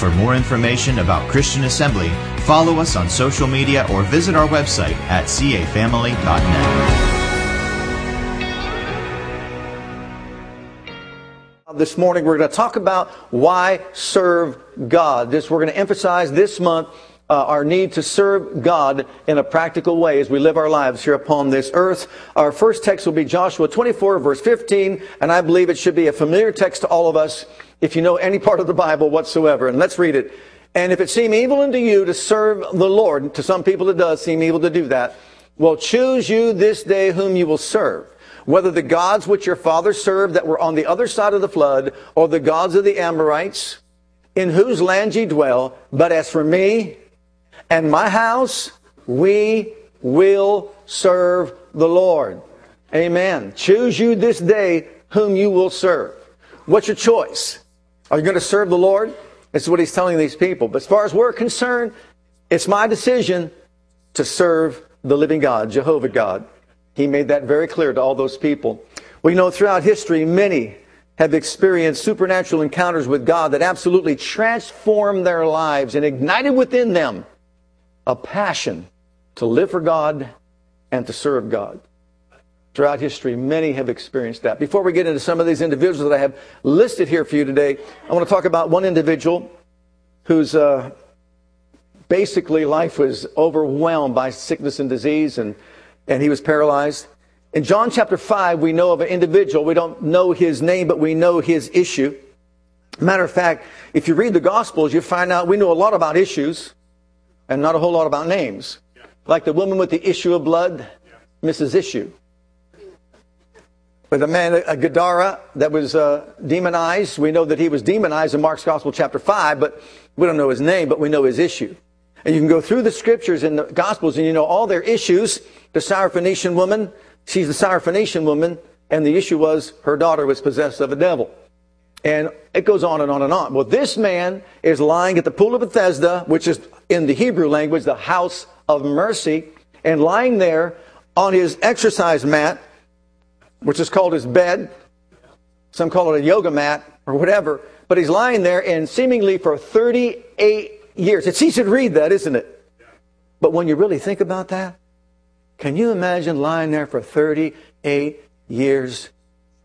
For more information about Christian Assembly, follow us on social media or visit our website at cafamily.net. This morning we're going to talk about why serve God. This we're going to emphasize this month uh, our need to serve God in a practical way as we live our lives here upon this earth. Our first text will be Joshua 24 verse 15, and I believe it should be a familiar text to all of us if you know any part of the Bible whatsoever. And let's read it. And if it seem evil unto you to serve the Lord, to some people it does seem evil to do that, well, choose you this day whom you will serve. Whether the gods which your fathers served that were on the other side of the flood, or the gods of the Amorites, in whose land ye dwell. But as for me and my house, we will serve the Lord. Amen. Choose you this day whom you will serve. What's your choice? Are you going to serve the Lord? This is what he's telling these people. But as far as we're concerned, it's my decision to serve the living God, Jehovah God. He made that very clear to all those people. We know throughout history, many have experienced supernatural encounters with God that absolutely transformed their lives and ignited within them a passion to live for God and to serve God. Throughout history, many have experienced that. Before we get into some of these individuals that I have listed here for you today, I want to talk about one individual whose uh, basically life was overwhelmed by sickness and disease, and, and he was paralyzed. In John chapter 5, we know of an individual. We don't know his name, but we know his issue. Matter of fact, if you read the Gospels, you find out we know a lot about issues and not a whole lot about names. Like the woman with the issue of blood, Mrs. Issue. With a man, a Gadara, that was uh, demonized. We know that he was demonized in Mark's Gospel, chapter 5, but we don't know his name, but we know his issue. And you can go through the scriptures in the Gospels and you know all their issues. The Syrophoenician woman, she's the Syrophoenician woman, and the issue was her daughter was possessed of a devil. And it goes on and on and on. Well, this man is lying at the pool of Bethesda, which is in the Hebrew language, the house of mercy, and lying there on his exercise mat, which is called his bed. Some call it a yoga mat or whatever. But he's lying there and seemingly for 38 years. It's easy to read that, isn't it? But when you really think about that, can you imagine lying there for 38 years,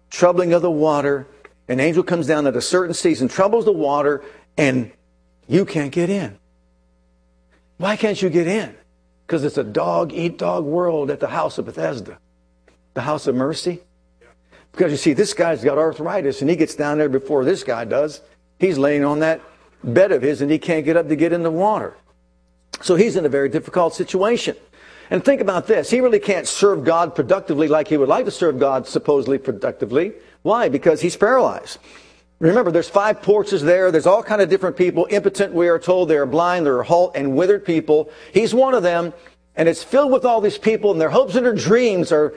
troubling of the water, an angel comes down at a certain season, troubles the water, and you can't get in. Why can't you get in? Because it's a dog eat dog world at the house of Bethesda, the house of mercy. Because you see, this guy's got arthritis and he gets down there before this guy does. He's laying on that bed of his and he can't get up to get in the water. So he's in a very difficult situation. And think about this. He really can't serve God productively like he would like to serve God supposedly productively. Why? Because he's paralyzed. Remember, there's five porches there. There's all kind of different people. Impotent, we are told. They are blind. They're halt and withered people. He's one of them. And it's filled with all these people and their hopes and their dreams are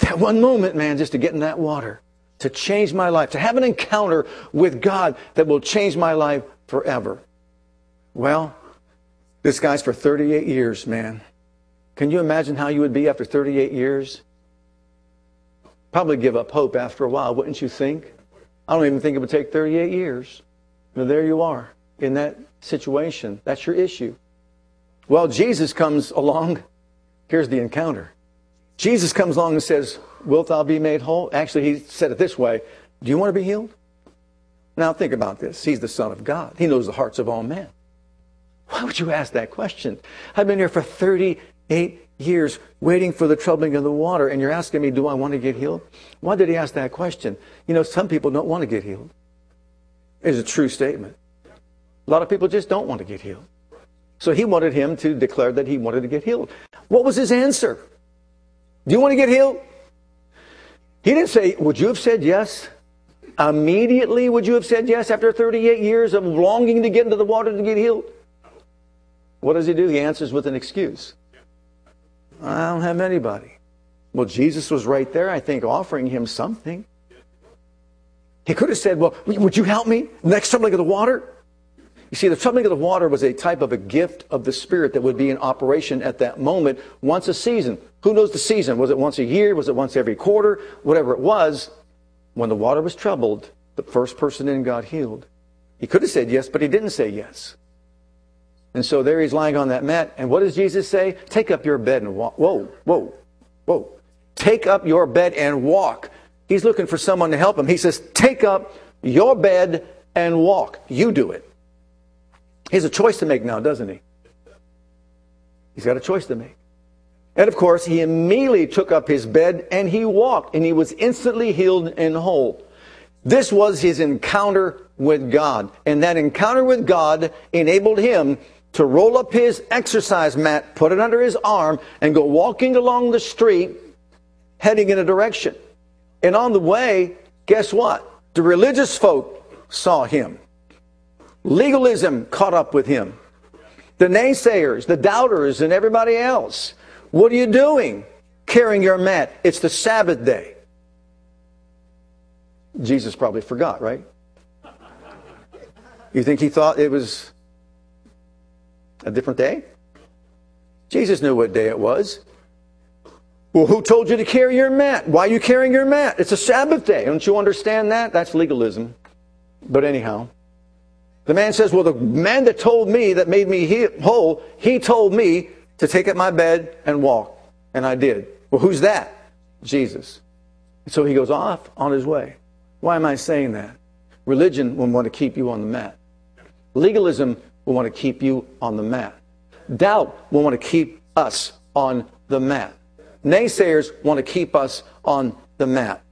that one moment, man, just to get in that water, to change my life, to have an encounter with God that will change my life forever. Well, this guy's for 38 years, man. Can you imagine how you would be after 38 years? probably give up hope after a while, wouldn't you think? I don't even think it would take 38 years. But there you are in that situation. That's your issue. Well, Jesus comes along. Here's the encounter. Jesus comes along and says, Wilt thou be made whole? Actually, he said it this way Do you want to be healed? Now, think about this. He's the Son of God, He knows the hearts of all men. Why would you ask that question? I've been here for 38 years waiting for the troubling of the water, and you're asking me, do I want to get healed? Why did he ask that question? You know, some people don't want to get healed. It's a true statement. A lot of people just don't want to get healed. So he wanted him to declare that he wanted to get healed. What was his answer? Do you want to get healed? He didn't say, Would you have said yes? Immediately, would you have said yes after 38 years of longing to get into the water to get healed? What does he do? He answers with an excuse. I don't have anybody. Well, Jesus was right there, I think, offering him something. He could have said, Well, would you help me? Next troubling of the water? You see, the troubling of the water was a type of a gift of the Spirit that would be in operation at that moment once a season. Who knows the season? Was it once a year? Was it once every quarter? Whatever it was, when the water was troubled, the first person in got healed. He could have said yes, but he didn't say yes. And so there he's lying on that mat. And what does Jesus say? Take up your bed and walk. Whoa, whoa, whoa. Take up your bed and walk. He's looking for someone to help him. He says, Take up your bed and walk. You do it. He has a choice to make now, doesn't he? He's got a choice to make. And of course, he immediately took up his bed and he walked, and he was instantly healed and whole. This was his encounter with God. And that encounter with God enabled him to roll up his exercise mat, put it under his arm, and go walking along the street, heading in a direction. And on the way, guess what? The religious folk saw him. Legalism caught up with him. The naysayers, the doubters, and everybody else. What are you doing? Carrying your mat. It's the Sabbath day. Jesus probably forgot, right? You think he thought it was a different day? Jesus knew what day it was. Well, who told you to carry your mat? Why are you carrying your mat? It's a Sabbath day. Don't you understand that? That's legalism. But anyhow, the man says, Well, the man that told me, that made me whole, he told me to take up my bed and walk. And I did. Well, who's that? Jesus. So he goes off on his way. Why am I saying that? Religion will want to keep you on the mat. Legalism will want to keep you on the mat. Doubt will want to keep us on the mat. Naysayers want to keep us on the mat,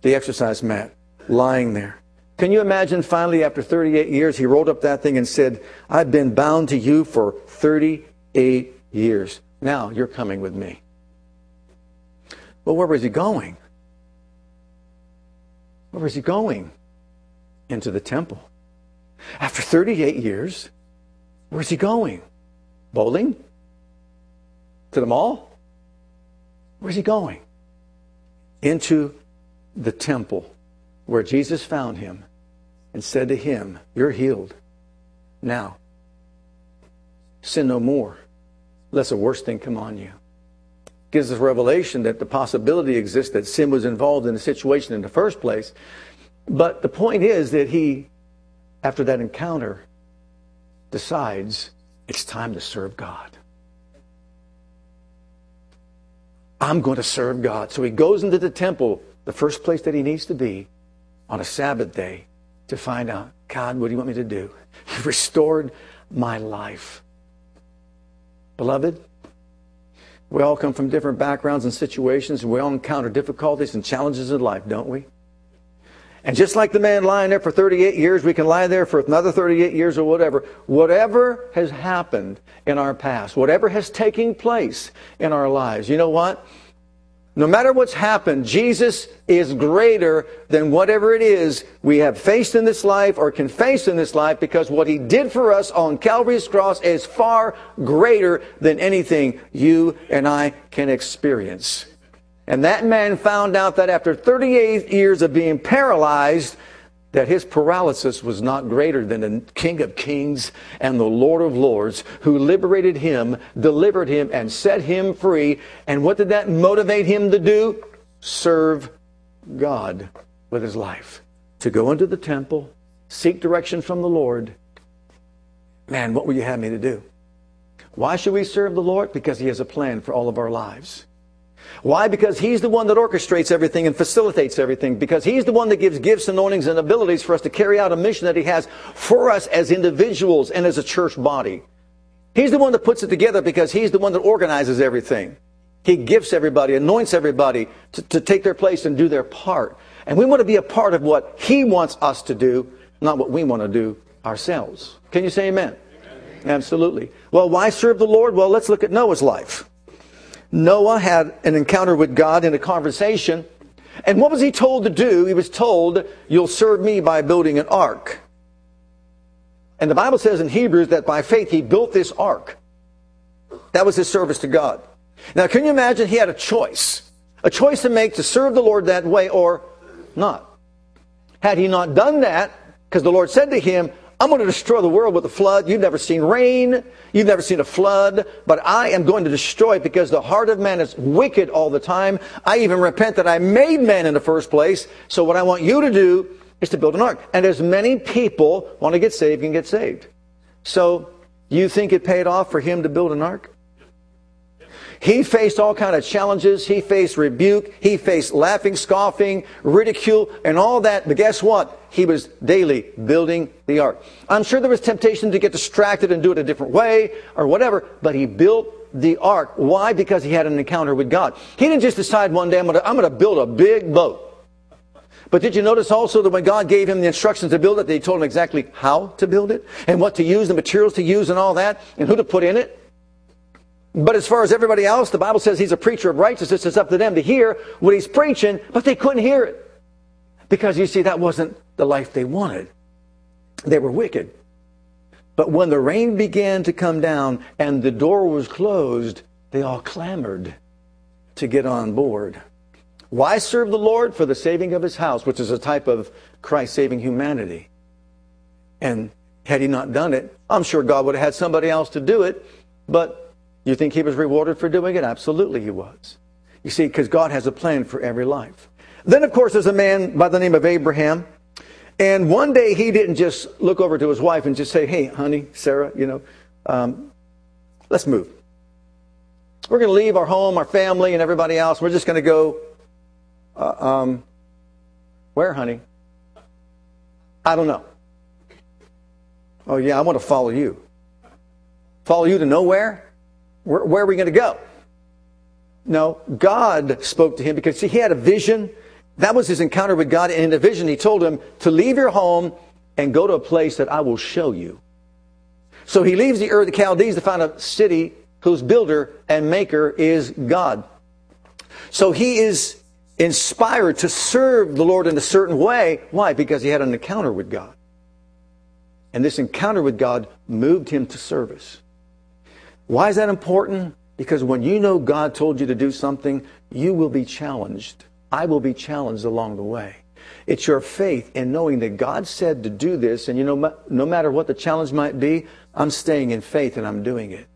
the exercise mat, lying there. Can you imagine finally, after 38 years, he rolled up that thing and said, I've been bound to you for 38 years. Now you're coming with me. Well, where was he going? Where was he going? Into the temple. After 38 years, where's he going? Bowling? To the mall? Where's he going? Into the temple where Jesus found him and said to him, You're healed. Now, sin no more, lest a worse thing come on you. Gives us revelation that the possibility exists that sin was involved in the situation in the first place. But the point is that he, after that encounter, decides it's time to serve God. I'm going to serve God. So he goes into the temple, the first place that he needs to be, on a Sabbath day to find out, God, what do you want me to do? You've restored my life. Beloved, we all come from different backgrounds and situations, and we all encounter difficulties and challenges in life, don't we? And just like the man lying there for 38 years, we can lie there for another 38 years or whatever. Whatever has happened in our past, whatever has taken place in our lives, you know what? No matter what's happened, Jesus is greater than whatever it is we have faced in this life or can face in this life because what he did for us on Calvary's cross is far greater than anything you and I can experience. And that man found out that after 38 years of being paralyzed, that his paralysis was not greater than the King of Kings and the Lord of Lords who liberated him, delivered him, and set him free. And what did that motivate him to do? Serve God with his life. To go into the temple, seek direction from the Lord. Man, what will you have me to do? Why should we serve the Lord? Because he has a plan for all of our lives. Why? Because He's the one that orchestrates everything and facilitates everything. Because He's the one that gives gifts, anointings, and abilities for us to carry out a mission that He has for us as individuals and as a church body. He's the one that puts it together because He's the one that organizes everything. He gifts everybody, anoints everybody to, to take their place and do their part. And we want to be a part of what He wants us to do, not what we want to do ourselves. Can you say amen? amen? Absolutely. Well, why serve the Lord? Well, let's look at Noah's life. Noah had an encounter with God in a conversation. And what was he told to do? He was told, You'll serve me by building an ark. And the Bible says in Hebrews that by faith he built this ark. That was his service to God. Now, can you imagine he had a choice? A choice to make to serve the Lord that way or not. Had he not done that, because the Lord said to him, I'm going to destroy the world with a flood. You've never seen rain. You've never seen a flood. But I am going to destroy it because the heart of man is wicked all the time. I even repent that I made man in the first place. So what I want you to do is to build an ark. And as many people want to get saved can get saved. So you think it paid off for him to build an ark? He faced all kind of challenges. He faced rebuke. He faced laughing, scoffing, ridicule, and all that. But guess what? He was daily building the ark. I'm sure there was temptation to get distracted and do it a different way or whatever, but he built the ark. Why? Because he had an encounter with God. He didn't just decide one day, I'm going to, build a big boat. But did you notice also that when God gave him the instructions to build it, they told him exactly how to build it and what to use, the materials to use and all that, and who to put in it? But as far as everybody else, the Bible says he's a preacher of righteousness. It's up to them to hear what he's preaching, but they couldn't hear it. Because you see, that wasn't the life they wanted. They were wicked. But when the rain began to come down and the door was closed, they all clamored to get on board. Why serve the Lord? For the saving of his house, which is a type of Christ saving humanity. And had he not done it, I'm sure God would have had somebody else to do it, but you think he was rewarded for doing it? Absolutely he was. You see, because God has a plan for every life. Then, of course, there's a man by the name of Abraham. And one day he didn't just look over to his wife and just say, hey, honey, Sarah, you know, um, let's move. We're going to leave our home, our family, and everybody else. We're just going to go, uh, um, where, honey? I don't know. Oh, yeah, I want to follow you. Follow you to nowhere? Where, where are we going to go? No, God spoke to him because see, he had a vision. That was his encounter with God. And in the vision, he told him to leave your home and go to a place that I will show you. So he leaves the of the Chaldees to find a city whose builder and maker is God. So he is inspired to serve the Lord in a certain way. Why? Because he had an encounter with God. And this encounter with God moved him to service. Why is that important? Because when you know God told you to do something, you will be challenged. I will be challenged along the way. It's your faith in knowing that God said to do this, and you know, no matter what the challenge might be, I'm staying in faith and I'm doing it.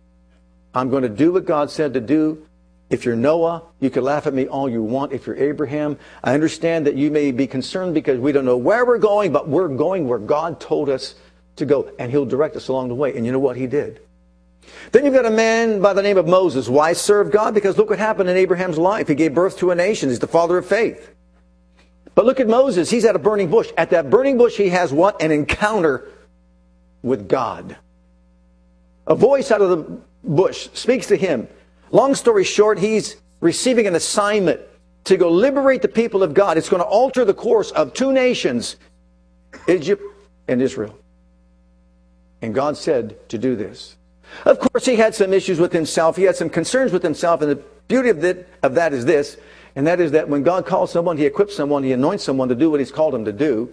I'm going to do what God said to do. If you're Noah, you can laugh at me all you want. If you're Abraham, I understand that you may be concerned because we don't know where we're going, but we're going where God told us to go, and He'll direct us along the way. And you know what He did? Then you've got a man by the name of Moses. Why serve God? Because look what happened in Abraham's life. He gave birth to a nation. He's the father of faith. But look at Moses. He's at a burning bush. At that burning bush, he has what? An encounter with God. A voice out of the bush speaks to him. Long story short, he's receiving an assignment to go liberate the people of God. It's going to alter the course of two nations, Egypt and Israel. And God said to do this. Of course, he had some issues with himself. He had some concerns with himself. And the beauty of, that, of that is this, and that is that when God calls someone, he equips someone, he anoints someone to do what he's called him to do,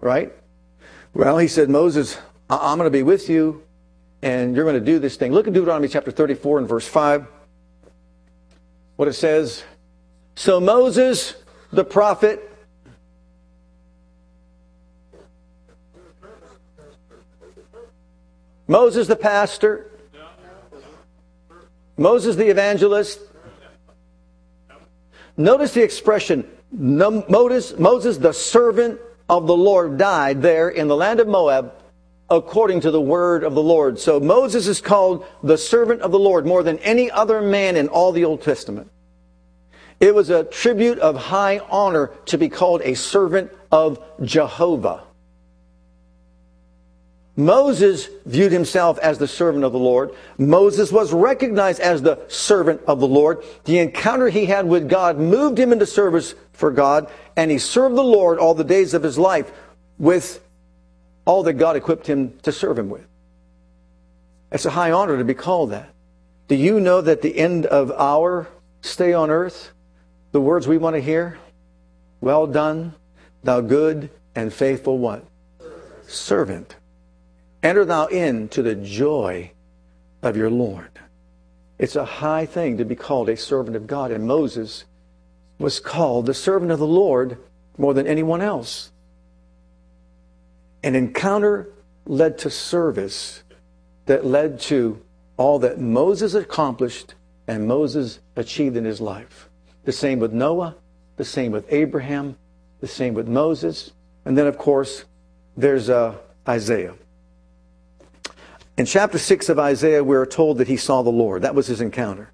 right? Well, he said, Moses, I'm going to be with you, and you're going to do this thing. Look at Deuteronomy chapter 34 and verse 5. What it says So Moses, the prophet, Moses the pastor, Moses the evangelist. Notice the expression, Moses, the servant of the Lord died there in the land of Moab according to the word of the Lord. So Moses is called the servant of the Lord more than any other man in all the Old Testament. It was a tribute of high honor to be called a servant of Jehovah. Moses viewed himself as the servant of the Lord. Moses was recognized as the servant of the Lord. The encounter he had with God moved him into service for God, and he served the Lord all the days of his life with all that God equipped him to serve him with. It's a high honor to be called that. Do you know that the end of our stay on earth, the words we want to hear? Well done, thou good and faithful what? Servant. Enter thou into the joy of your Lord. It's a high thing to be called a servant of God. And Moses was called the servant of the Lord more than anyone else. An encounter led to service that led to all that Moses accomplished and Moses achieved in his life. The same with Noah, the same with Abraham, the same with Moses. And then, of course, there's uh, Isaiah. In chapter 6 of Isaiah, we're told that he saw the Lord. That was his encounter.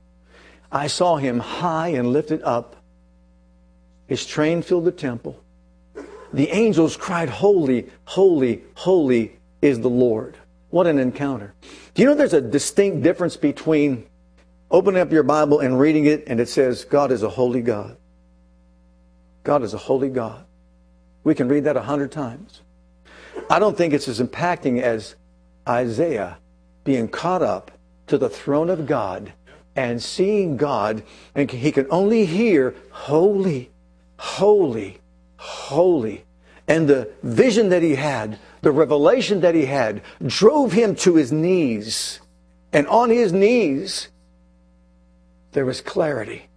I saw him high and lifted up. His train filled the temple. The angels cried, Holy, holy, holy is the Lord. What an encounter. Do you know there's a distinct difference between opening up your Bible and reading it and it says, God is a holy God? God is a holy God. We can read that a hundred times. I don't think it's as impacting as Isaiah being caught up to the throne of God and seeing God, and he can only hear, Holy, holy, holy. And the vision that he had, the revelation that he had, drove him to his knees. And on his knees, there was clarity.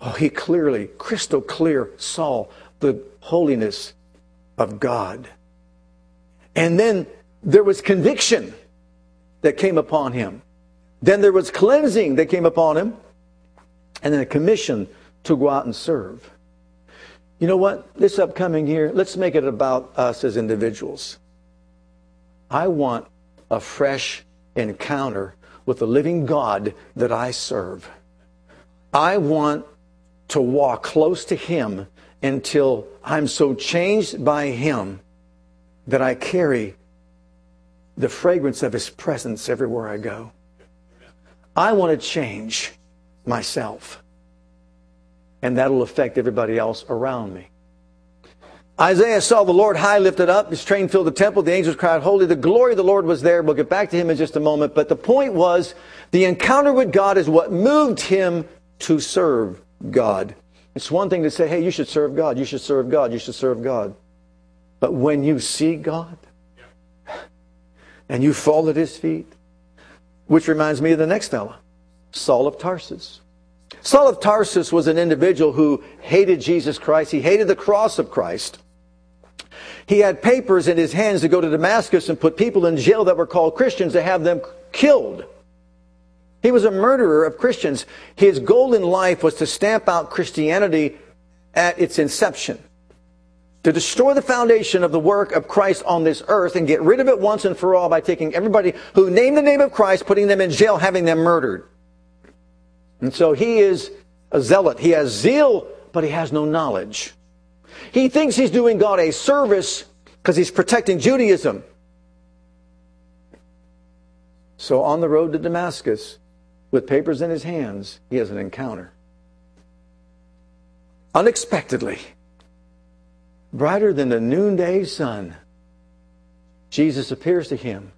Oh, he clearly, crystal clear, saw the holiness of God. And then there was conviction that came upon him. Then there was cleansing that came upon him. And then a commission to go out and serve. You know what? This upcoming year, let's make it about us as individuals. I want a fresh encounter with the living God that I serve. I want to walk close to Him until I'm so changed by Him that I carry the fragrance of His presence everywhere I go. I want to change myself, and that'll affect everybody else around me. Isaiah saw the Lord high lifted up. His train filled the temple. The angels cried, Holy. The glory of the Lord was there. We'll get back to him in just a moment. But the point was, the encounter with God is what moved him to serve God. It's one thing to say, hey, you should serve God, you should serve God, you should serve God. But when you see God and you fall at his feet, which reminds me of the next fellow, Saul of Tarsus. Saul of Tarsus was an individual who hated Jesus Christ. He hated the cross of Christ. He had papers in his hands to go to Damascus and put people in jail that were called Christians to have them killed. He was a murderer of Christians. His goal in life was to stamp out Christianity at its inception, to destroy the foundation of the work of Christ on this earth and get rid of it once and for all by taking everybody who named the name of Christ, putting them in jail, having them murdered. And so he is a zealot. He has zeal, but he has no knowledge. He thinks he's doing God a service because he's protecting Judaism. So on the road to Damascus, with papers in his hands, he has an encounter. Unexpectedly, brighter than the noonday sun, Jesus appears to him,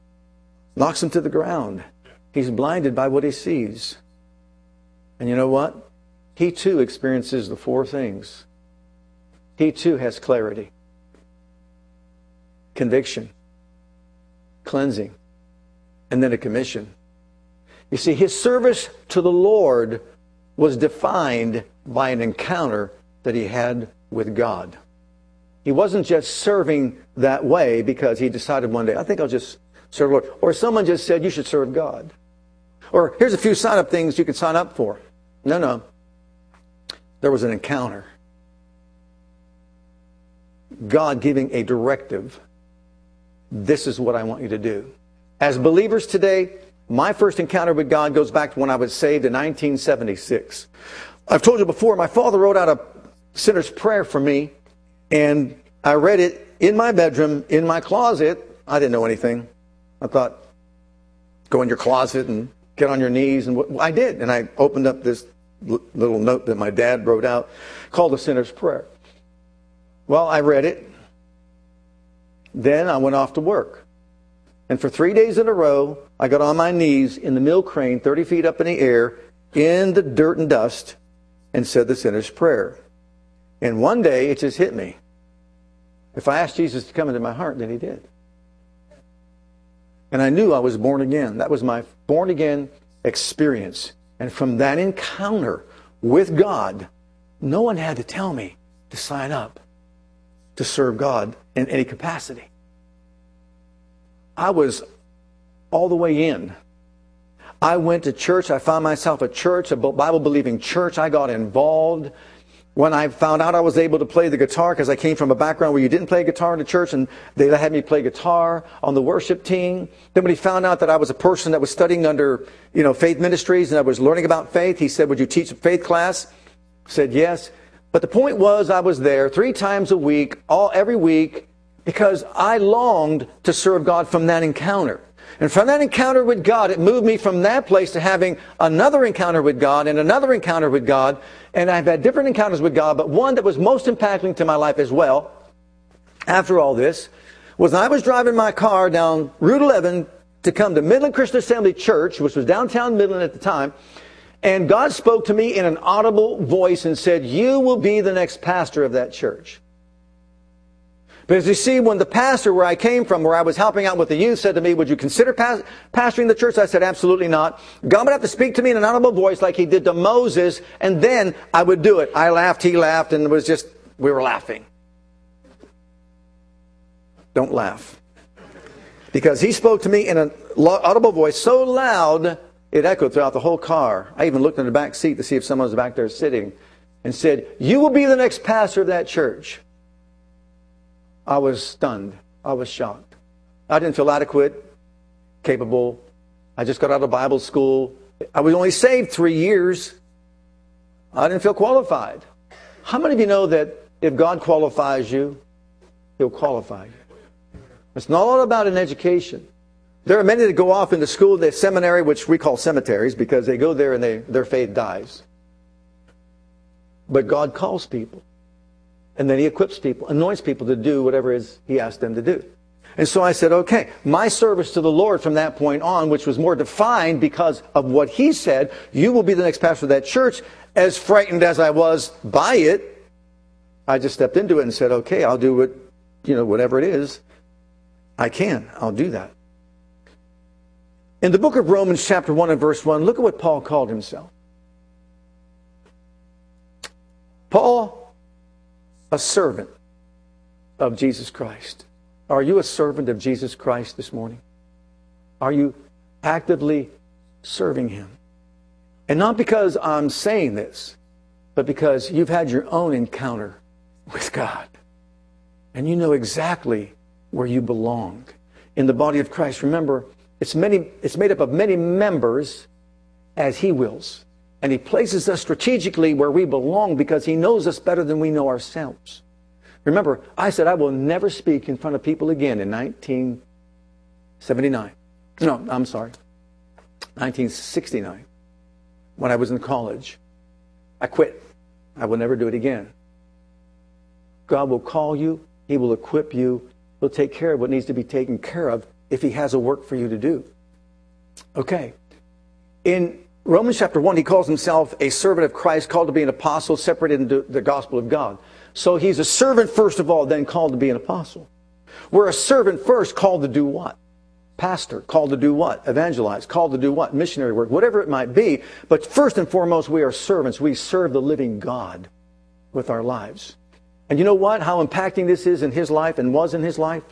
knocks him to the ground. He's blinded by what he sees. And you know what? He too experiences the four things. He too has clarity, conviction, cleansing, and then a commission. You see, his service to the Lord was defined by an encounter that he had with God. He wasn't just serving that way because he decided one day, I think I'll just serve Lord. Or someone just said, you should serve God. Or here's a few sign up things you can sign up for. No, no. There was an encounter. God giving a directive. This is what I want you to do. As believers today, my first encounter with God goes back to when I was saved in 1976. I've told you before, my father wrote out a sinner's prayer for me, and I read it in my bedroom, in my closet. I didn't know anything. I thought, go in your closet and get on your knees. And I did. And I opened up this little note that my dad wrote out called the sinner's prayer. Well, I read it. Then I went off to work. And for three days in a row, I got on my knees in the mill crane, 30 feet up in the air, in the dirt and dust, and said the sinner's prayer. And one day, it just hit me. If I asked Jesus to come into my heart, then he did. And I knew I was born again. That was my born again experience. And from that encounter with God, no one had to tell me to sign up to serve God in any capacity. I was all the way in. I went to church. I found myself a church, a Bible believing church. I got involved. When I found out I was able to play the guitar, because I came from a background where you didn't play guitar in the church, and they had me play guitar on the worship team. Then when he found out that I was a person that was studying under, you know, faith ministries and I was learning about faith, he said, would you teach a faith class? I said, yes. But the point was I was there three times a week, all, every week, because I longed to serve God from that encounter. And from that encounter with God, it moved me from that place to having another encounter with God and another encounter with God. And I've had different encounters with God, but one that was most impacting to my life as well, after all this, was I was driving my car down Route 11 to come to Midland Christian Assembly Church, which was downtown Midland at the time. And God spoke to me in an audible voice and said, You will be the next pastor of that church. Because you see, when the pastor where I came from, where I was helping out with the youth, said to me, Would you consider pas- pastoring the church? I said, Absolutely not. God would have to speak to me in an audible voice like he did to Moses, and then I would do it. I laughed, he laughed, and it was just, we were laughing. Don't laugh. Because he spoke to me in an audible voice so loud, it echoed throughout the whole car. I even looked in the back seat to see if someone was back there sitting and said, You will be the next pastor of that church. I was stunned. I was shocked. I didn't feel adequate, capable. I just got out of Bible school. I was only saved three years. I didn't feel qualified. How many of you know that if God qualifies you, He'll qualify you? It's not all about an education. There are many that go off into school, the seminary, which we call cemeteries, because they go there and they, their faith dies. But God calls people. And then he equips people, anoints people to do whatever is he asked them to do. And so I said, okay, my service to the Lord from that point on, which was more defined because of what he said, you will be the next pastor of that church, as frightened as I was by it, I just stepped into it and said, okay, I'll do what, you know, whatever it is, I can. I'll do that. In the book of Romans, chapter 1 and verse 1, look at what Paul called himself. Paul a servant of Jesus Christ. Are you a servant of Jesus Christ this morning? Are you actively serving Him? And not because I'm saying this, but because you've had your own encounter with God. And you know exactly where you belong in the body of Christ. Remember, it's, many, it's made up of many members as He wills. And He places us strategically where we belong because He knows us better than we know ourselves. Remember, I said I will never speak in front of people again in 1979. No, I'm sorry. 1969, when I was in college. I quit. I will never do it again. God will call you, He will equip you, He'll take care of what needs to be taken care of if He has a work for you to do. Okay. In Romans chapter 1, he calls himself a servant of Christ, called to be an apostle, separated into the gospel of God. So he's a servant first of all, then called to be an apostle. We're a servant first, called to do what? Pastor, called to do what? Evangelize, called to do what? Missionary work, whatever it might be. But first and foremost, we are servants. We serve the living God with our lives. And you know what? How impacting this is in his life and was in his life?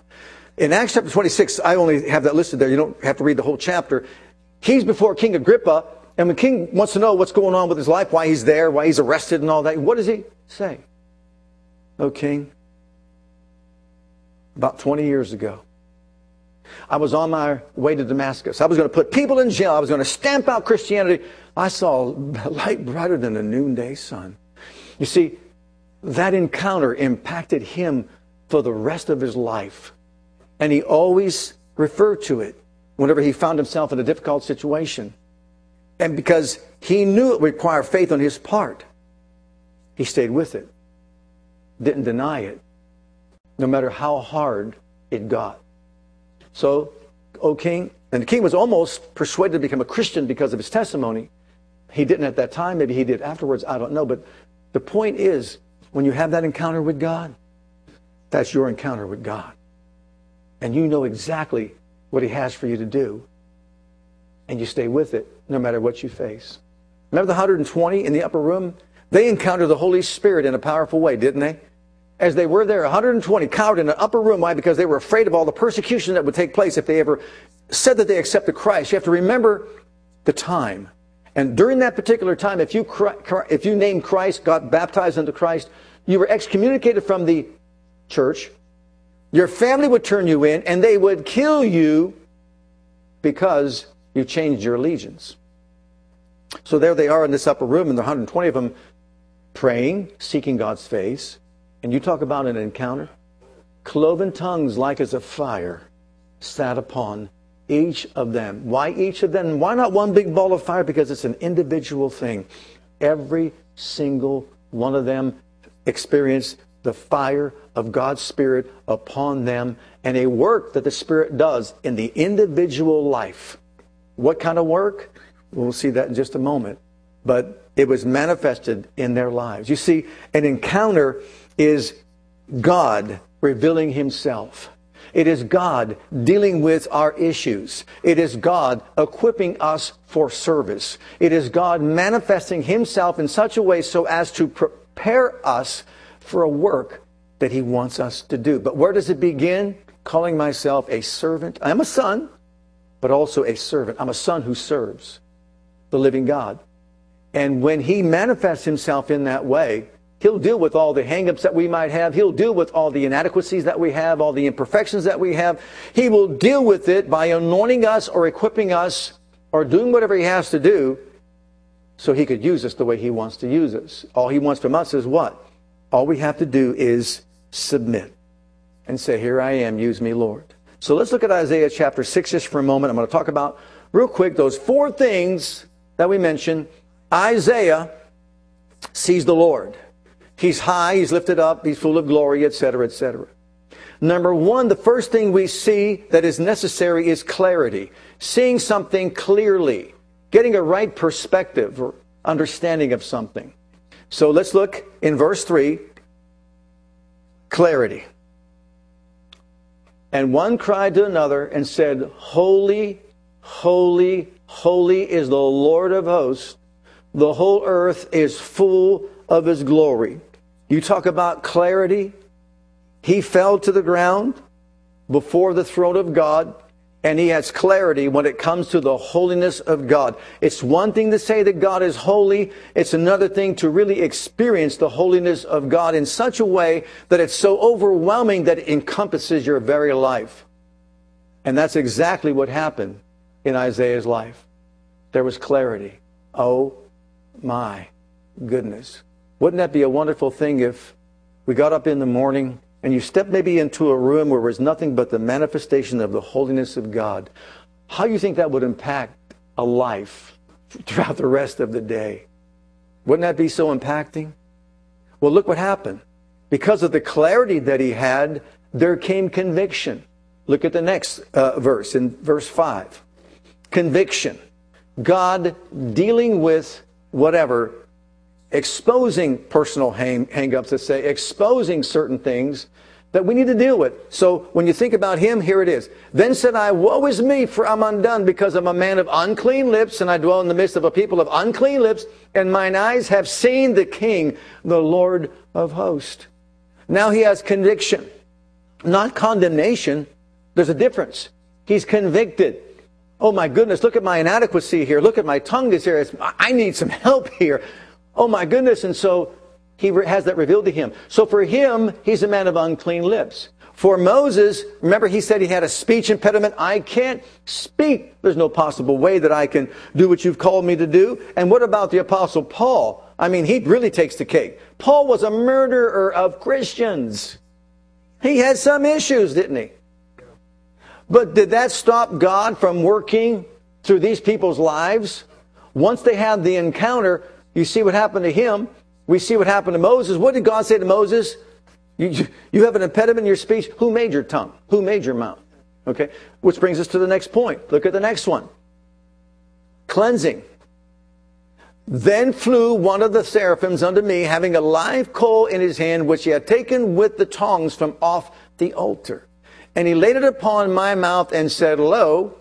In Acts chapter 26, I only have that listed there. You don't have to read the whole chapter. He's before King Agrippa, and the king wants to know what's going on with his life, why he's there, why he's arrested and all that. What does he say? Oh, king, about 20 years ago, I was on my way to Damascus. I was going to put people in jail. I was going to stamp out Christianity. I saw a light brighter than the noonday sun. You see, that encounter impacted him for the rest of his life. And he always referred to it whenever he found himself in a difficult situation. And because he knew it required faith on his part, he stayed with it, didn't deny it, no matter how hard it got. So, O king, and the king was almost persuaded to become a Christian because of his testimony. He didn't at that time, maybe he did afterwards, I don't know. But the point is, when you have that encounter with God, that's your encounter with God. And you know exactly what he has for you to do and you stay with it no matter what you face. Remember the 120 in the upper room? They encountered the Holy Spirit in a powerful way, didn't they? As they were there, 120 cowered in an upper room. Why? Because they were afraid of all the persecution that would take place if they ever said that they accepted Christ. You have to remember the time. And during that particular time, if you, if you named Christ, got baptized into Christ, you were excommunicated from the church. Your family would turn you in and they would kill you because you changed your allegiance. So there they are in this upper room, and there are 120 of them praying, seeking God's face. And you talk about an encounter. Cloven tongues like as a fire sat upon each of them. Why each of them? Why not one big ball of fire? Because it's an individual thing. Every single one of them experienced the fire of God's Spirit upon them and a work that the Spirit does in the individual life. What kind of work? We'll see that in just a moment. But it was manifested in their lives. You see, an encounter is God revealing Himself. It is God dealing with our issues. It is God equipping us for service. It is God manifesting Himself in such a way so as to prepare us for a work that He wants us to do. But where does it begin? Calling myself a servant. I'm a son, but also a servant. I'm a son who serves the living God. And when He manifests Himself in that way, He'll deal with all the hangups that we might have. He'll deal with all the inadequacies that we have, all the imperfections that we have. He will deal with it by anointing us or equipping us or doing whatever He has to do so He could use us the way He wants to use us. All He wants from us is what? All we have to do is submit and say, Here I am, use me, Lord. So let's look at Isaiah chapter 6 just for a moment. I'm going to talk about, real quick, those four things that we mentioned. Isaiah sees the Lord. He's high, he's lifted up, he's full of glory, etc., etc. Number one, the first thing we see that is necessary is clarity. Seeing something clearly, getting a right perspective or understanding of something. So let's look in verse 3 clarity. And one cried to another and said, Holy, holy, holy is the Lord of hosts. The whole earth is full of his glory. You talk about clarity. He fell to the ground before the throne of God and he has clarity when it comes to the holiness of God. It's one thing to say that God is holy. It's another thing to really experience the holiness of God in such a way that it's so overwhelming that it encompasses your very life. And that's exactly what happened in Isaiah's life. There was clarity. Oh my goodness. Wouldn't that be a wonderful thing if we got up in the morning and you step maybe into a room where there's nothing but the manifestation of the holiness of God? How do you think that would impact a life throughout the rest of the day? Wouldn't that be so impacting? Well, look what happened. Because of the clarity that he had, there came conviction. Look at the next uh, verse, in verse 5. Conviction. God dealing with whatever exposing personal hang, ups let's say, exposing certain things that we need to deal with. So when you think about him, here it is. Then said I, Woe is me, for I'm undone, because I'm a man of unclean lips, and I dwell in the midst of a people of unclean lips, and mine eyes have seen the King, the Lord of hosts. Now he has conviction, not condemnation. There's a difference. He's convicted. Oh my goodness, look at my inadequacy here. Look at my tongue is here. I need some help here. Oh my goodness. And so he has that revealed to him. So for him, he's a man of unclean lips. For Moses, remember he said he had a speech impediment. I can't speak. There's no possible way that I can do what you've called me to do. And what about the apostle Paul? I mean, he really takes the cake. Paul was a murderer of Christians. He had some issues, didn't he? But did that stop God from working through these people's lives? Once they had the encounter, you see what happened to him. We see what happened to Moses. What did God say to Moses? You, you have an impediment in your speech. Who made your tongue? Who made your mouth? Okay. Which brings us to the next point. Look at the next one. Cleansing. Then flew one of the seraphims unto me, having a live coal in his hand, which he had taken with the tongs from off the altar. And he laid it upon my mouth and said, Lo,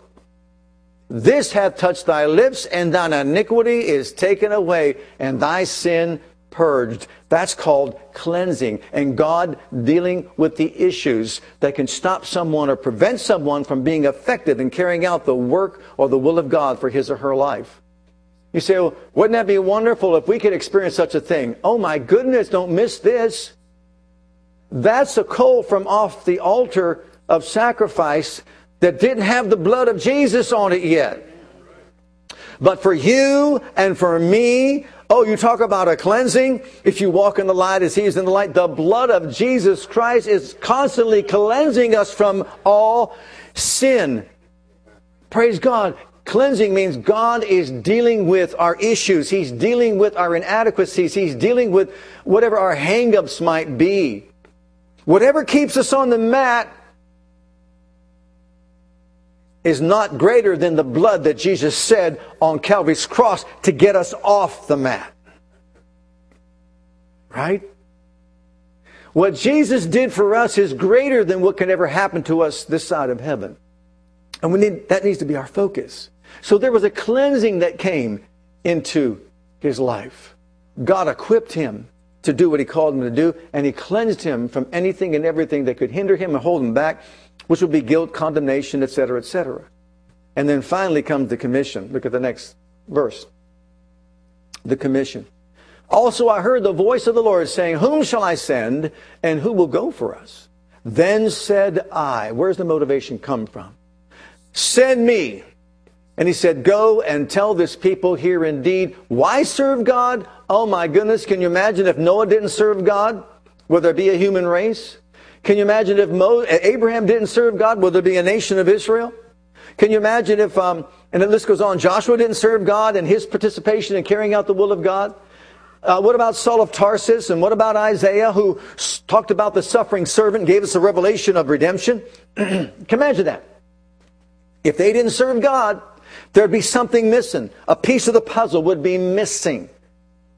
this hath touched thy lips, and thine iniquity is taken away, and thy sin purged. That's called cleansing. And God dealing with the issues that can stop someone or prevent someone from being effective in carrying out the work or the will of God for his or her life. You say, well, wouldn't that be wonderful if we could experience such a thing? Oh my goodness, don't miss this. That's a coal from off the altar of sacrifice that didn't have the blood of Jesus on it yet. But for you and for me, oh, you talk about a cleansing. If you walk in the light as he is in the light, the blood of Jesus Christ is constantly cleansing us from all sin. Praise God. Cleansing means God is dealing with our issues. He's dealing with our inadequacies. He's dealing with whatever our hangups might be. Whatever keeps us on the mat is not greater than the blood that Jesus said on Calvary's cross to get us off the mat. Right? What Jesus did for us is greater than what can ever happen to us this side of heaven. And we need, that needs to be our focus. So there was a cleansing that came into his life. God equipped him to do what he called him to do, and he cleansed him from anything and everything that could hinder him and hold him back which would be guilt, condemnation, etc., etc. And then finally comes the commission. Look at the next verse. The commission. Also, I heard the voice of the Lord saying, Whom shall I send, and who will go for us? Then said I, Where's the motivation come from? Send me. And he said, Go and tell this people here indeed, why serve God? Oh my goodness, can you imagine if Noah didn't serve God? Would there be a human race? Can you imagine if Mo, Abraham didn't serve God, would there be a nation of Israel? Can you imagine if, um, and the list goes on, Joshua didn't serve God and his participation in carrying out the will of God? Uh, what about Saul of Tarsus? And what about Isaiah, who talked about the suffering servant, gave us a revelation of redemption? Can you imagine that? If they didn't serve God, there'd be something missing. A piece of the puzzle would be missing.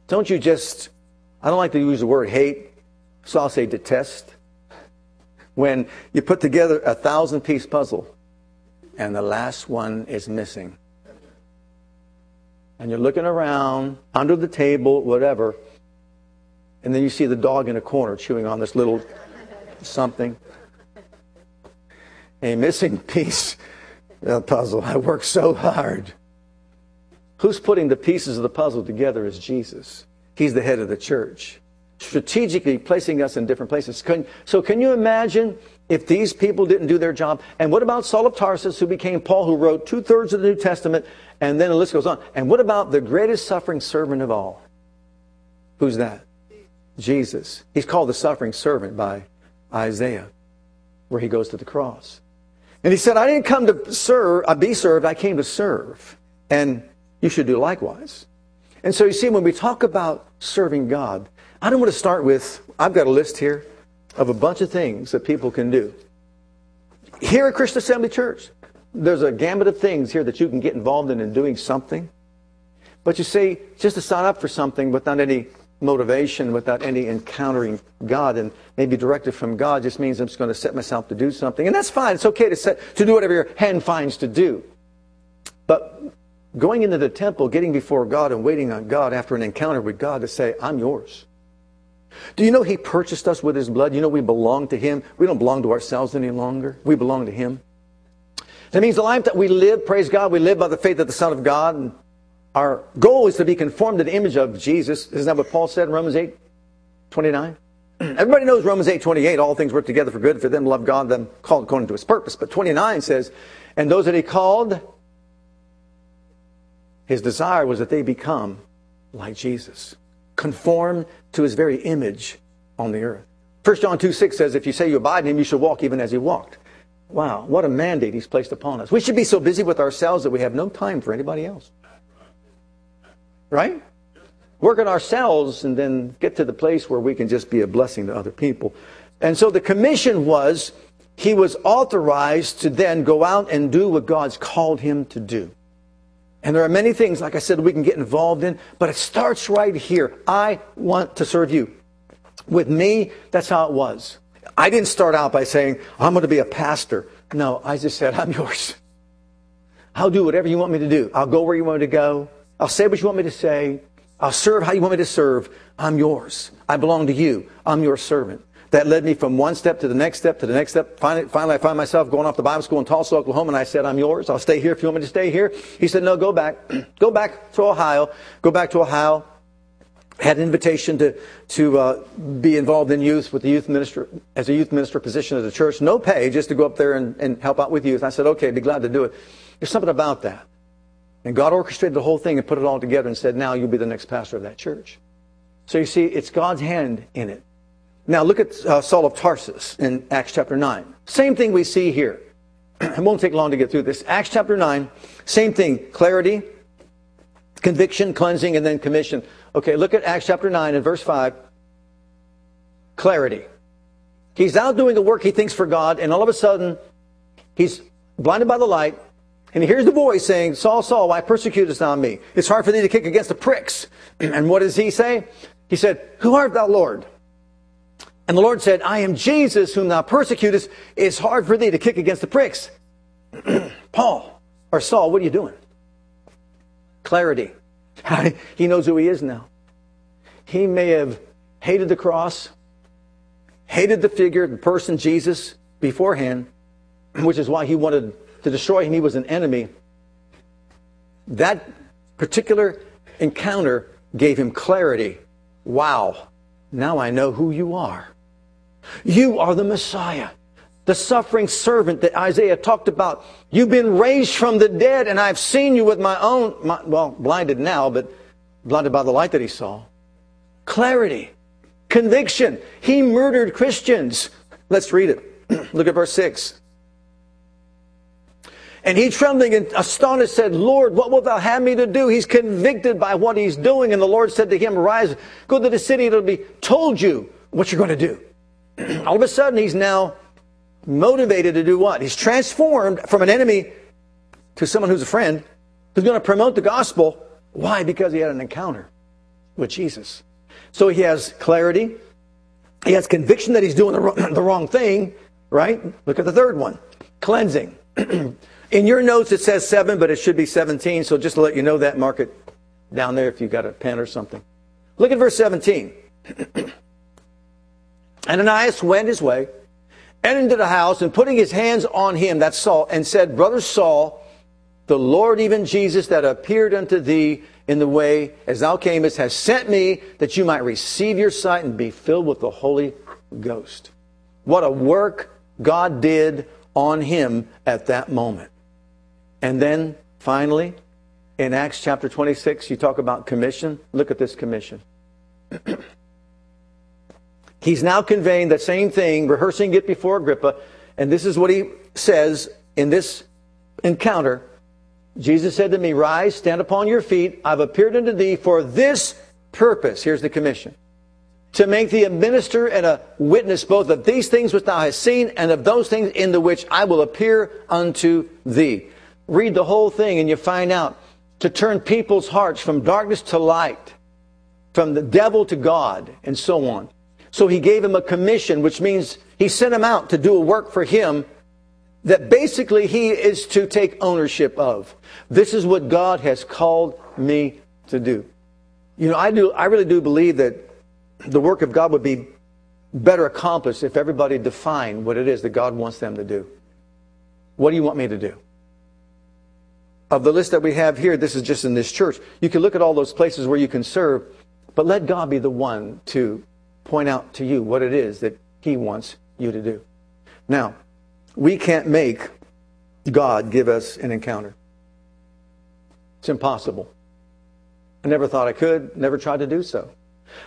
Don't you just, I don't like to use the word hate, so I'll say detest when you put together a thousand piece puzzle and the last one is missing. And you're looking around, under the table, whatever, and then you see the dog in a corner chewing on this little something. A missing piece of the puzzle. I worked so hard. Who's putting the pieces of the puzzle together is Jesus. He's the head of the church strategically placing us in different places. Can, so can you imagine if these people didn't do their job? And what about Saul of Tarsus, who became Paul, who wrote two thirds of the New Testament, and then the list goes on. And what about the greatest suffering servant of all? Who's that? Jesus. He's called the suffering servant by Isaiah, where he goes to the cross. And he said, I didn't come to serve, I uh, be served, I came to serve. And you should do likewise. And so you see, when we talk about serving God, I don't want to start with, I've got a list here of a bunch of things that people can do. Here at Christian Assembly Church, there's a gamut of things here that you can get involved in in doing something. But you see, just to sign up for something without any motivation, without any encountering God and maybe directed from God just means I'm just going to set myself to do something. And that's fine. It's okay to, set, to do whatever your hand finds to do. But going into the temple, getting before God and waiting on God after an encounter with God to say, I'm yours. Do you know He purchased us with His blood? You know we belong to Him. We don't belong to ourselves any longer. We belong to Him. That means the life that we live, praise God, we live by the faith of the Son of God. And our goal is to be conformed to the image of Jesus. Isn't that what Paul said in Romans 8, 29? Everybody knows Romans 8, 28, all things work together for good for them love God, them called according to his purpose. But 29 says, and those that he called, his desire was that they become like Jesus conform to his very image on the earth. 1 John 2 6 says, If you say you abide in him, you shall walk even as he walked. Wow, what a mandate he's placed upon us. We should be so busy with ourselves that we have no time for anybody else. Right? Work on ourselves and then get to the place where we can just be a blessing to other people. And so the commission was he was authorized to then go out and do what God's called him to do. And there are many things, like I said, we can get involved in, but it starts right here. I want to serve you. With me, that's how it was. I didn't start out by saying, I'm going to be a pastor. No, I just said, I'm yours. I'll do whatever you want me to do. I'll go where you want me to go. I'll say what you want me to say. I'll serve how you want me to serve. I'm yours. I belong to you. I'm your servant. That led me from one step to the next step to the next step. Finally, finally, I find myself going off to Bible school in Tulsa, Oklahoma, and I said, I'm yours. I'll stay here if you want me to stay here. He said, No, go back. go back to Ohio. Go back to Ohio. Had an invitation to, to uh, be involved in youth with the youth minister, as a youth minister position at the church. No pay, just to go up there and, and help out with youth. I said, Okay, be glad to do it. There's something about that. And God orchestrated the whole thing and put it all together and said, Now you'll be the next pastor of that church. So you see, it's God's hand in it. Now look at uh, Saul of Tarsus in Acts chapter 9. Same thing we see here. it won't take long to get through this. Acts chapter 9, same thing. Clarity, conviction, cleansing, and then commission. Okay, look at Acts chapter 9 and verse 5. Clarity. He's out doing a work he thinks for God, and all of a sudden, he's blinded by the light, and he hears the voice saying, Saul, Saul, why persecutest thou me? It's hard for thee to kick against the pricks. and what does he say? He said, Who art thou, Lord? And the Lord said, I am Jesus whom thou persecutest. It's hard for thee to kick against the pricks. Paul, or Saul, what are you doing? Clarity. he knows who he is now. He may have hated the cross, hated the figure, the person, Jesus, beforehand, which is why he wanted to destroy him. He was an enemy. That particular encounter gave him clarity. Wow, now I know who you are. You are the Messiah, the suffering servant that Isaiah talked about. You've been raised from the dead, and I've seen you with my own, my, well, blinded now, but blinded by the light that he saw. Clarity, conviction. He murdered Christians. Let's read it. Look at verse 6. And he, trembling and astonished, said, Lord, what wilt thou have me to do? He's convicted by what he's doing. And the Lord said to him, Rise, go to the city, it'll be told you what you're going to do. all of a sudden he's now motivated to do what? He's transformed from an enemy to someone who's a friend who's going to promote the gospel. Why? Because he had an encounter with Jesus. So he has clarity. He has conviction that he's doing the wrong, the wrong thing, right? Look at the third one cleansing. In your notes, it says seven, but it should be 17. So just to let you know that, mark it down there if you've got a pen or something. Look at verse 17. Ananias went his way, entered into the house, and putting his hands on him, that's Saul, and said, Brother Saul, the Lord, even Jesus, that appeared unto thee in the way as thou camest, has sent me that you might receive your sight and be filled with the Holy Ghost. What a work God did on him at that moment. And then finally, in Acts chapter 26, you talk about commission. Look at this commission. He's now conveying the same thing, rehearsing it before Agrippa. And this is what he says in this encounter. Jesus said to me, Rise, stand upon your feet. I've appeared unto thee for this purpose. Here's the commission to make thee a minister and a witness both of these things which thou hast seen and of those things in the which I will appear unto thee. Read the whole thing and you find out to turn people's hearts from darkness to light, from the devil to God, and so on. So he gave him a commission, which means he sent him out to do a work for him that basically he is to take ownership of. This is what God has called me to do. You know, I do I really do believe that the work of God would be better accomplished if everybody defined what it is that God wants them to do. What do you want me to do? Of the list that we have here, this is just in this church. You can look at all those places where you can serve, but let God be the one to point out to you what it is that He wants you to do. Now, we can't make God give us an encounter. It's impossible. I never thought I could, never tried to do so.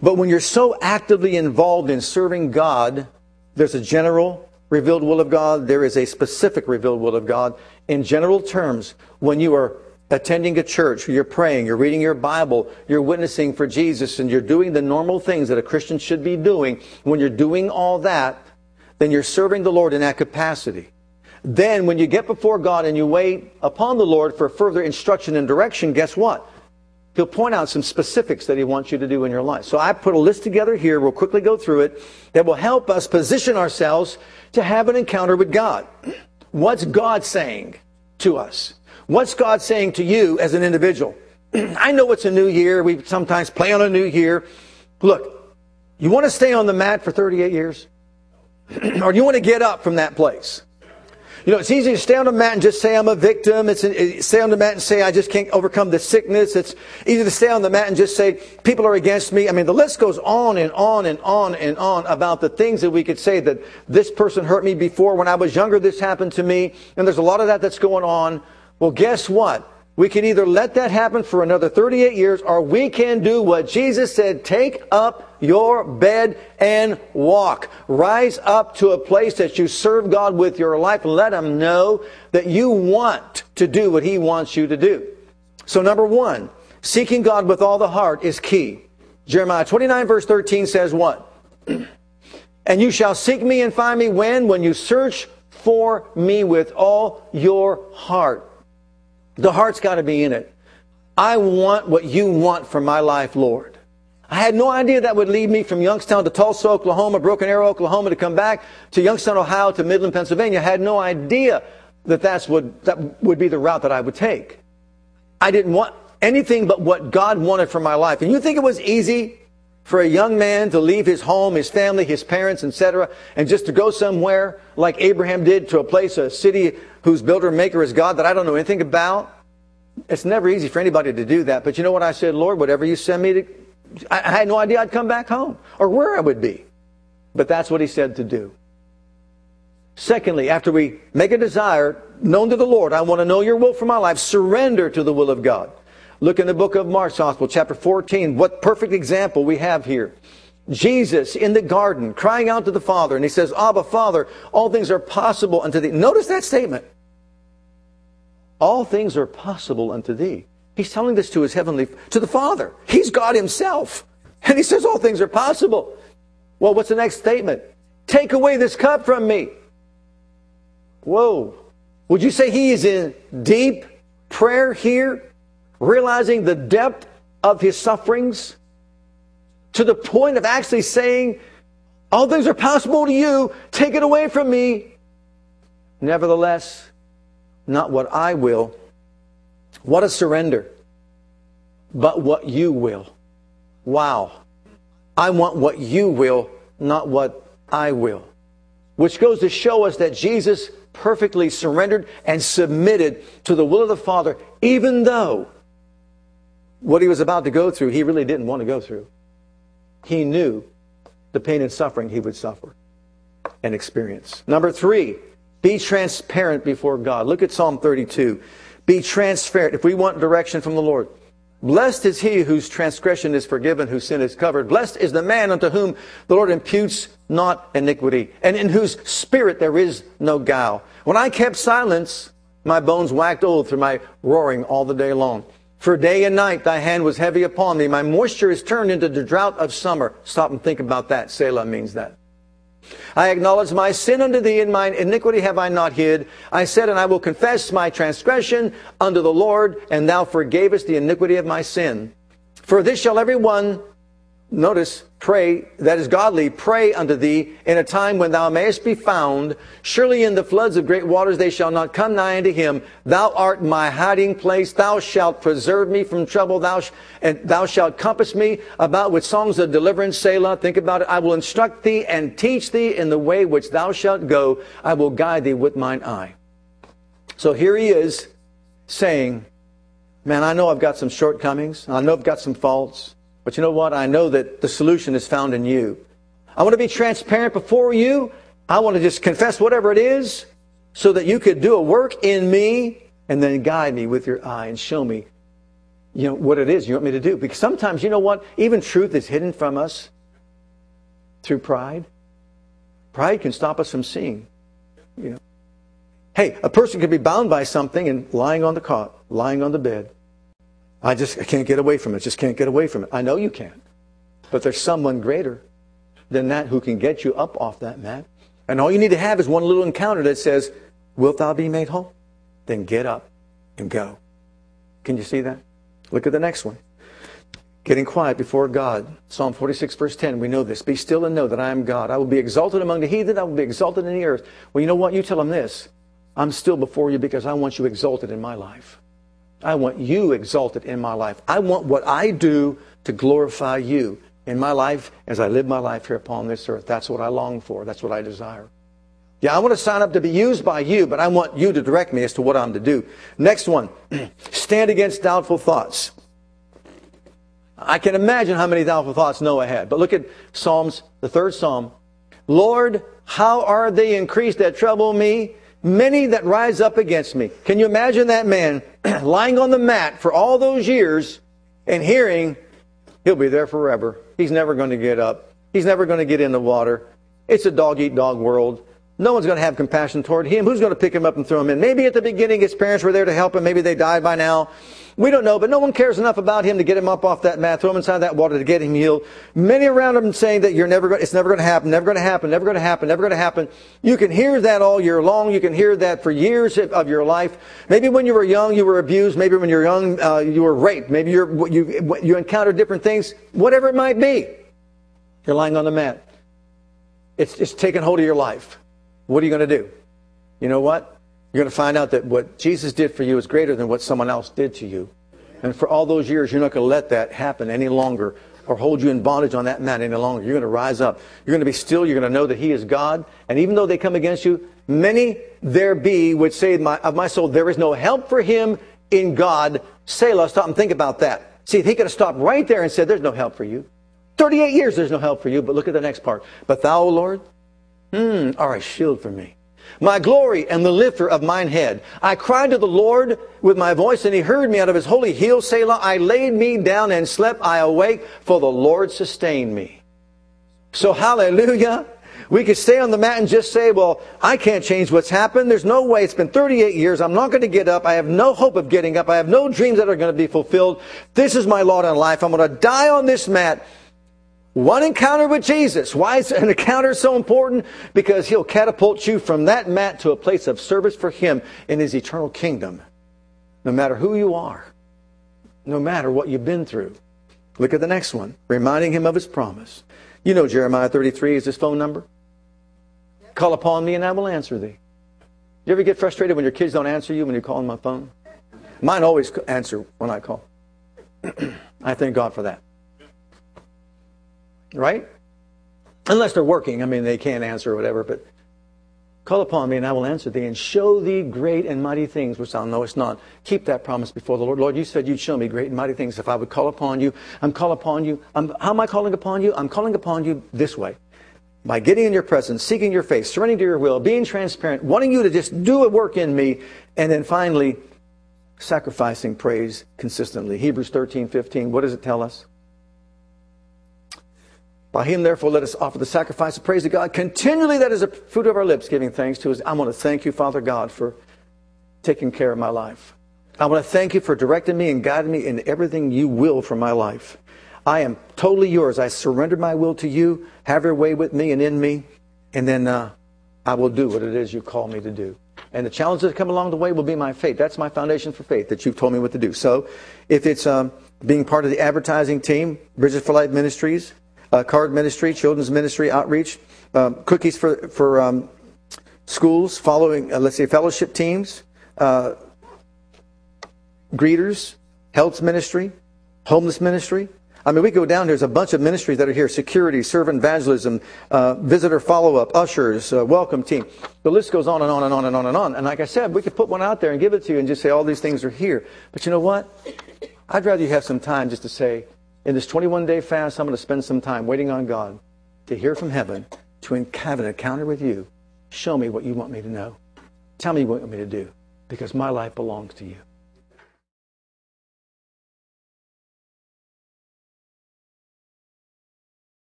But when you're so actively involved in serving God, there's a general revealed will of God, there is a specific revealed will of God. In general terms, when you are attending a church, you're praying, you're reading your Bible, you're witnessing for Jesus, and you're doing the normal things that a Christian should be doing, when you're doing all that, then you're serving the Lord in that capacity. Then, when you get before God and you wait upon the Lord for further instruction and direction, guess what? He'll point out some specifics that He wants you to do in your life. So I put a list together here. We'll quickly go through it that will help us position ourselves to have an encounter with God. What's God saying to us? What's God saying to you as an individual? I know it's a new year. We sometimes play on a new year. Look, you want to stay on the mat for 38 years? or do you want to get up from that place? You know, it's easy to stay on the mat and just say I'm a victim. It's, it's stay on the mat and say I just can't overcome the sickness. It's easy to stay on the mat and just say people are against me. I mean, the list goes on and on and on and on about the things that we could say that this person hurt me before. When I was younger, this happened to me. And there's a lot of that that's going on. Well, guess what? We can either let that happen for another 38 years or we can do what Jesus said, take up your bed and walk. Rise up to a place that you serve God with your life and let Him know that you want to do what He wants you to do. So number one, seeking God with all the heart is key. Jeremiah 29 verse 13 says what? and you shall seek me and find me when? When you search for me with all your heart. The heart's got to be in it. I want what you want for my life, Lord. I had no idea that would lead me from Youngstown to Tulsa, Oklahoma, Broken Arrow, Oklahoma, to come back to Youngstown, Ohio, to Midland, Pennsylvania. I had no idea that that's what, that would be the route that I would take. I didn't want anything but what God wanted for my life. And you think it was easy for a young man to leave his home, his family, his parents, etc., and just to go somewhere like Abraham did to a place, a city whose builder and maker is God that I don't know anything about. It's never easy for anybody to do that. But you know what I said, Lord, whatever you send me to, I, I had no idea I'd come back home or where I would be. But that's what he said to do. Secondly, after we make a desire known to the Lord, I want to know your will for my life, surrender to the will of God. Look in the book of Mark's Gospel, chapter 14. What perfect example we have here. Jesus in the garden crying out to the Father, and he says, Abba, Father, all things are possible unto thee. Notice that statement. All things are possible unto thee. He's telling this to his heavenly, to the Father. He's God himself. And he says all things are possible. Well, what's the next statement? Take away this cup from me. Whoa. Would you say he is in deep prayer here? Realizing the depth of his sufferings? To the point of actually saying, all things are possible to you. Take it away from me. Nevertheless, not what I will. What a surrender. But what you will. Wow. I want what you will, not what I will. Which goes to show us that Jesus perfectly surrendered and submitted to the will of the Father, even though what he was about to go through, he really didn't want to go through. He knew the pain and suffering he would suffer and experience. Number three, be transparent before God. Look at Psalm 32. Be transparent if we want direction from the Lord. Blessed is he whose transgression is forgiven, whose sin is covered. Blessed is the man unto whom the Lord imputes not iniquity, and in whose spirit there is no guile. When I kept silence, my bones whacked old through my roaring all the day long. For day and night thy hand was heavy upon me. My moisture is turned into the drought of summer. Stop and think about that. Selah means that. I acknowledge my sin unto thee, and mine iniquity have I not hid. I said, and I will confess my transgression unto the Lord, and thou forgavest the iniquity of my sin. For this shall every one notice, pray, that is godly, pray unto thee in a time when thou mayest be found. Surely in the floods of great waters they shall not come nigh unto him. Thou art my hiding place. Thou shalt preserve me from trouble. Thou sh- and thou shalt compass me about with songs of deliverance. Selah. Think about it. I will instruct thee and teach thee in the way which thou shalt go. I will guide thee with mine eye. So here he is saying, man, I know I've got some shortcomings. I know I've got some faults. But you know what? I know that the solution is found in you. I want to be transparent before you. I want to just confess whatever it is so that you could do a work in me and then guide me with your eye and show me you know what it is you want me to do because sometimes you know what even truth is hidden from us through pride pride can stop us from seeing you know hey a person can be bound by something and lying on the cot lying on the bed I just I can't get away from it. Just can't get away from it. I know you can't. But there's someone greater than that who can get you up off that mat. And all you need to have is one little encounter that says, Wilt thou be made whole? Then get up and go. Can you see that? Look at the next one. Getting quiet before God. Psalm 46, verse 10. We know this. Be still and know that I am God. I will be exalted among the heathen. I will be exalted in the earth. Well, you know what? You tell them this. I'm still before you because I want you exalted in my life. I want you exalted in my life. I want what I do to glorify you in my life as I live my life here upon this earth. That's what I long for. That's what I desire. Yeah, I want to sign up to be used by you, but I want you to direct me as to what I'm to do. Next one, stand against doubtful thoughts. I can imagine how many doubtful thoughts Noah had. But look at Psalms, the third Psalm. Lord, how are they increased that trouble me? Many that rise up against me. Can you imagine that man lying on the mat for all those years and hearing he'll be there forever? He's never going to get up. He's never going to get in the water. It's a dog eat dog world. No one's going to have compassion toward him. Who's going to pick him up and throw him in? Maybe at the beginning his parents were there to help him. Maybe they died by now. We don't know, but no one cares enough about him to get him up off that mat, throw him inside that water to get him healed. Many around him saying that you're never it's never going to happen, never going to happen, never going to happen, never going to happen. You can hear that all year long. You can hear that for years of your life. Maybe when you were young, you were abused. Maybe when you were young, uh, you were raped. Maybe you, you encountered different things. Whatever it might be. You're lying on the mat. It's, it's taken hold of your life. What are you going to do? You know what? You're going to find out that what Jesus did for you is greater than what someone else did to you. And for all those years, you're not going to let that happen any longer or hold you in bondage on that mat any longer. You're going to rise up. You're going to be still. You're going to know that He is God. And even though they come against you, many there be which say of my soul, there is no help for him in God. Selah, stop and think about that. See, if he could have stopped right there and said, there's no help for you. 38 years, there's no help for you. But look at the next part. But thou, O Lord, Hmm, are a shield for me. My glory and the lifter of mine head. I cried to the Lord with my voice, and he heard me out of his holy hill. Selah, I laid me down and slept. I awake, for the Lord sustained me. So, hallelujah. We could stay on the mat and just say, well, I can't change what's happened. There's no way. It's been 38 years. I'm not going to get up. I have no hope of getting up. I have no dreams that are going to be fulfilled. This is my lot in life. I'm going to die on this mat. One encounter with Jesus. Why is an encounter so important? Because he'll catapult you from that mat to a place of service for him in his eternal kingdom. No matter who you are, no matter what you've been through. Look at the next one, reminding him of his promise. You know Jeremiah 33 is his phone number. Call upon me and I will answer thee. You ever get frustrated when your kids don't answer you when you call on my phone? Mine always answer when I call. I thank God for that. Right? Unless they're working. I mean, they can't answer or whatever, but call upon me and I will answer thee and show thee great and mighty things which thou knowest not. Keep that promise before the Lord. Lord, you said you'd show me great and mighty things if I would call upon you. I'm calling upon you. I'm, how am I calling upon you? I'm calling upon you this way. By getting in your presence, seeking your face, surrendering to your will, being transparent, wanting you to just do a work in me, and then finally, sacrificing praise consistently. Hebrews 13, 15, what does it tell us? By him, therefore, let us offer the sacrifice of praise to God continually. That is the fruit of our lips, giving thanks to us. I want to thank you, Father God, for taking care of my life. I want to thank you for directing me and guiding me in everything you will for my life. I am totally yours. I surrender my will to you. Have your way with me and in me. And then uh, I will do what it is you call me to do. And the challenges that come along the way will be my faith. That's my foundation for faith, that you've told me what to do. So if it's um, being part of the advertising team, Bridges for Life Ministries, uh, card ministry, children's ministry, outreach, um, cookies for, for um, schools, following, uh, let's say, fellowship teams, uh, greeters, health ministry, homeless ministry. I mean, we go down, here, there's a bunch of ministries that are here security, servant evangelism, uh, visitor follow up, ushers, uh, welcome team. The list goes on and on and on and on and on. And like I said, we could put one out there and give it to you and just say all these things are here. But you know what? I'd rather you have some time just to say, in this 21 day fast, I'm going to spend some time waiting on God to hear from heaven, to have an encounter with you. Show me what you want me to know. Tell me what you want me to do because my life belongs to you.